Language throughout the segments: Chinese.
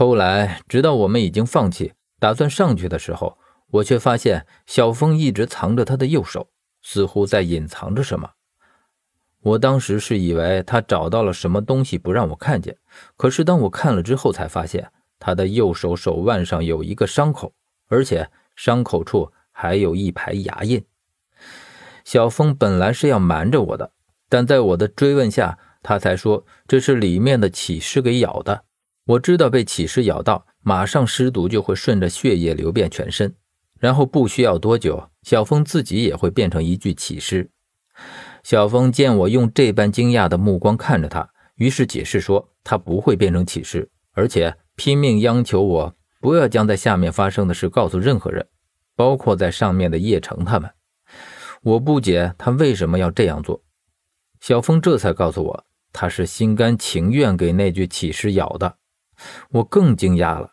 后来，直到我们已经放弃，打算上去的时候，我却发现小峰一直藏着他的右手，似乎在隐藏着什么。我当时是以为他找到了什么东西不让我看见，可是当我看了之后，才发现他的右手手腕上有一个伤口，而且伤口处还有一排牙印。小峰本来是要瞒着我的，但在我的追问下，他才说这是里面的起尸给咬的。我知道被起尸咬到，马上尸毒就会顺着血液流遍全身，然后不需要多久，小峰自己也会变成一具起尸。小峰见我用这般惊讶的目光看着他，于是解释说他不会变成起尸，而且拼命央求我不要将在下面发生的事告诉任何人，包括在上面的叶城他们。我不解他为什么要这样做，小峰这才告诉我，他是心甘情愿给那具起尸咬的。我更惊讶了，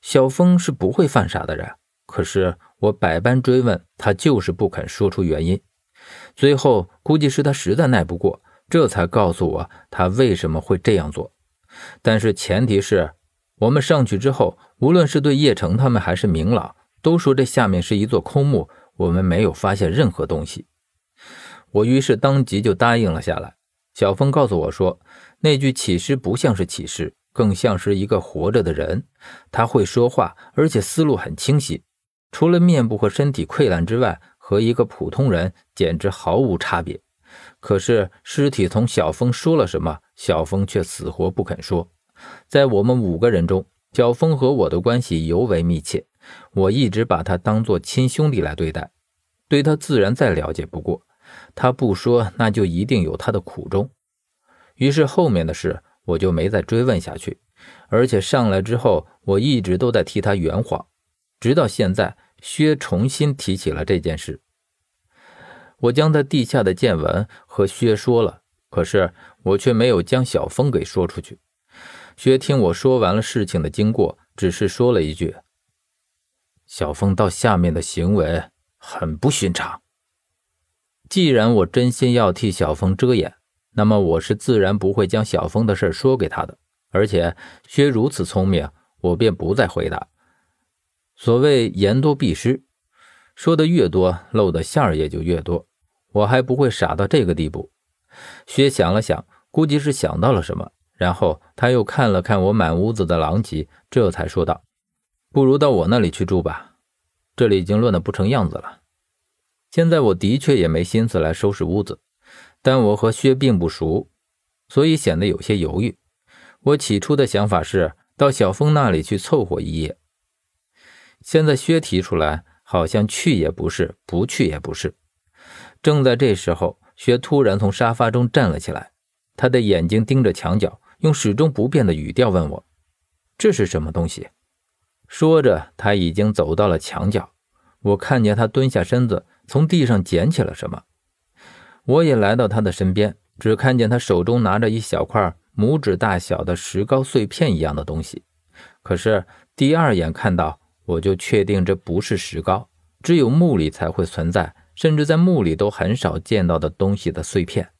小峰是不会犯傻的人，可是我百般追问，他就是不肯说出原因。最后估计是他实在耐不过，这才告诉我他为什么会这样做。但是前提是我们上去之后，无论是对叶城他们还是明朗，都说这下面是一座空墓，我们没有发现任何东西。我于是当即就答应了下来。小峰告诉我说，那具起尸不像是起尸。更像是一个活着的人，他会说话，而且思路很清晰。除了面部和身体溃烂之外，和一个普通人简直毫无差别。可是尸体从小峰说了什么，小峰却死活不肯说。在我们五个人中，小峰和我的关系尤为密切，我一直把他当作亲兄弟来对待，对他自然再了解不过。他不说，那就一定有他的苦衷。于是后面的事。我就没再追问下去，而且上来之后，我一直都在替他圆谎，直到现在，薛重新提起了这件事。我将他地下的见闻和薛说了，可是我却没有将小峰给说出去。薛听我说完了事情的经过，只是说了一句：“小峰到下面的行为很不寻常。”既然我真心要替小峰遮掩。那么我是自然不会将小峰的事说给他的，而且薛如此聪明，我便不再回答。所谓言多必失，说的越多，露的馅儿也就越多。我还不会傻到这个地步。薛想了想，估计是想到了什么，然后他又看了看我满屋子的狼藉，这才说道：“不如到我那里去住吧，这里已经乱得不成样子了。现在我的确也没心思来收拾屋子。”但我和薛并不熟，所以显得有些犹豫。我起初的想法是到小峰那里去凑合一夜。现在薛提出来，好像去也不是，不去也不是。正在这时候，薛突然从沙发中站了起来，他的眼睛盯着墙角，用始终不变的语调问我：“这是什么东西？”说着，他已经走到了墙角。我看见他蹲下身子，从地上捡起了什么。我也来到他的身边，只看见他手中拿着一小块拇指大小的石膏碎片一样的东西。可是第二眼看到，我就确定这不是石膏，只有墓里才会存在，甚至在墓里都很少见到的东西的碎片。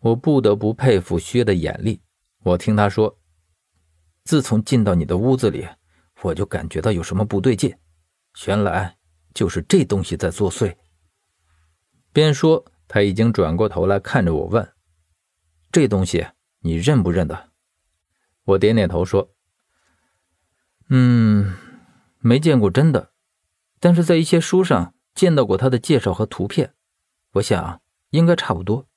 我不得不佩服薛的眼力。我听他说：“自从进到你的屋子里，我就感觉到有什么不对劲，原来就是这东西在作祟。”边说。他已经转过头来看着我，问：“这东西你认不认得？”我点点头说：“嗯，没见过真的，但是在一些书上见到过他的介绍和图片，我想应该差不多。”